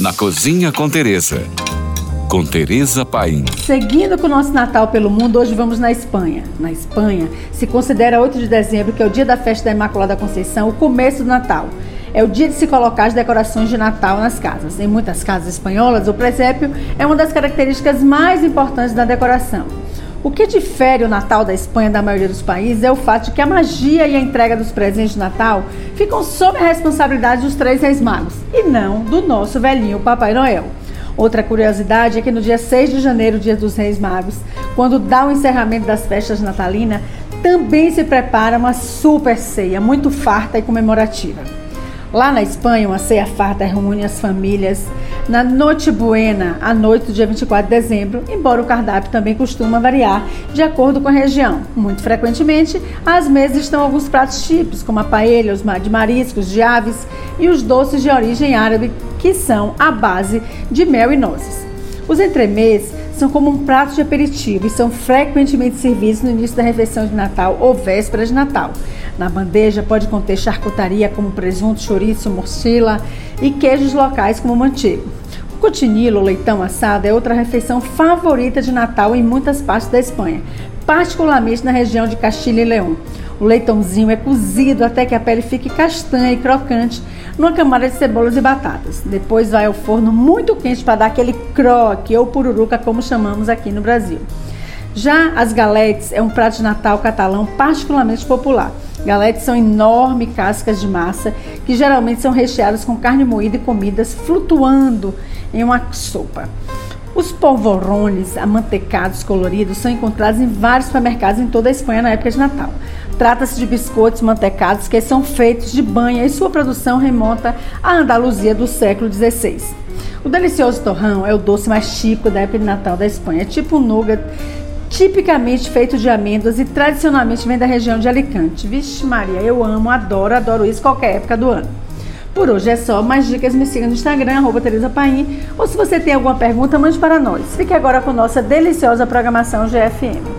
Na Cozinha com Teresa. Com Teresa Paim. Seguindo com o nosso Natal pelo mundo, hoje vamos na Espanha. Na Espanha, se considera 8 de dezembro, que é o dia da festa da Imaculada Conceição, o começo do Natal. É o dia de se colocar as decorações de Natal nas casas. Em muitas casas espanholas, o presépio é uma das características mais importantes da decoração. O que difere o Natal da Espanha da maioria dos países é o fato de que a magia e a entrega dos presentes de Natal ficam sob a responsabilidade dos três reis magos e não do nosso velhinho Papai Noel. Outra curiosidade é que no dia 6 de janeiro, dia dos Reis Magos, quando dá o encerramento das festas natalinas, também se prepara uma super ceia, muito farta e comemorativa. Lá na Espanha, uma ceia farta reúne as famílias na Noite Buena, à noite do dia 24 de dezembro, embora o cardápio também costuma variar de acordo com a região. Muito frequentemente, às mesas estão alguns pratos típicos, como a paella, os de mariscos, de aves e os doces de origem árabe, que são a base de mel e nozes. Os entremês são como um prato de aperitivo e são frequentemente servidos no início da refeição de Natal ou véspera de Natal. Na bandeja pode conter charcutaria como presunto, chouriço, morcilla e queijos locais como manteiga. O cotinilo, leitão assado, é outra refeição favorita de Natal em muitas partes da Espanha, particularmente na região de Castilha e Leão. O leitãozinho é cozido até que a pele fique castanha e crocante numa camada de cebolas e batatas. Depois vai ao forno muito quente para dar aquele croque ou pururuca, como chamamos aqui no Brasil. Já as galetes é um prato de Natal catalão particularmente popular. Galetes são enormes cascas de massa que geralmente são recheadas com carne moída e comidas flutuando em uma sopa. Os polvorones amantecados coloridos são encontrados em vários supermercados em toda a Espanha na época de Natal. Trata-se de biscoitos mantecados que são feitos de banha e sua produção remonta à Andaluzia do século XVI. O delicioso torrão é o doce mais típico da época de Natal da Espanha, é tipo nougat tipicamente feito de amêndoas e tradicionalmente vem da região de Alicante. Vixe Maria, eu amo, adoro, adoro isso qualquer época do ano. Por hoje é só. Mais dicas me siga no Instagram, arroba Teresa Paim. Ou se você tem alguma pergunta, mande para nós. Fique agora com nossa deliciosa programação GFM.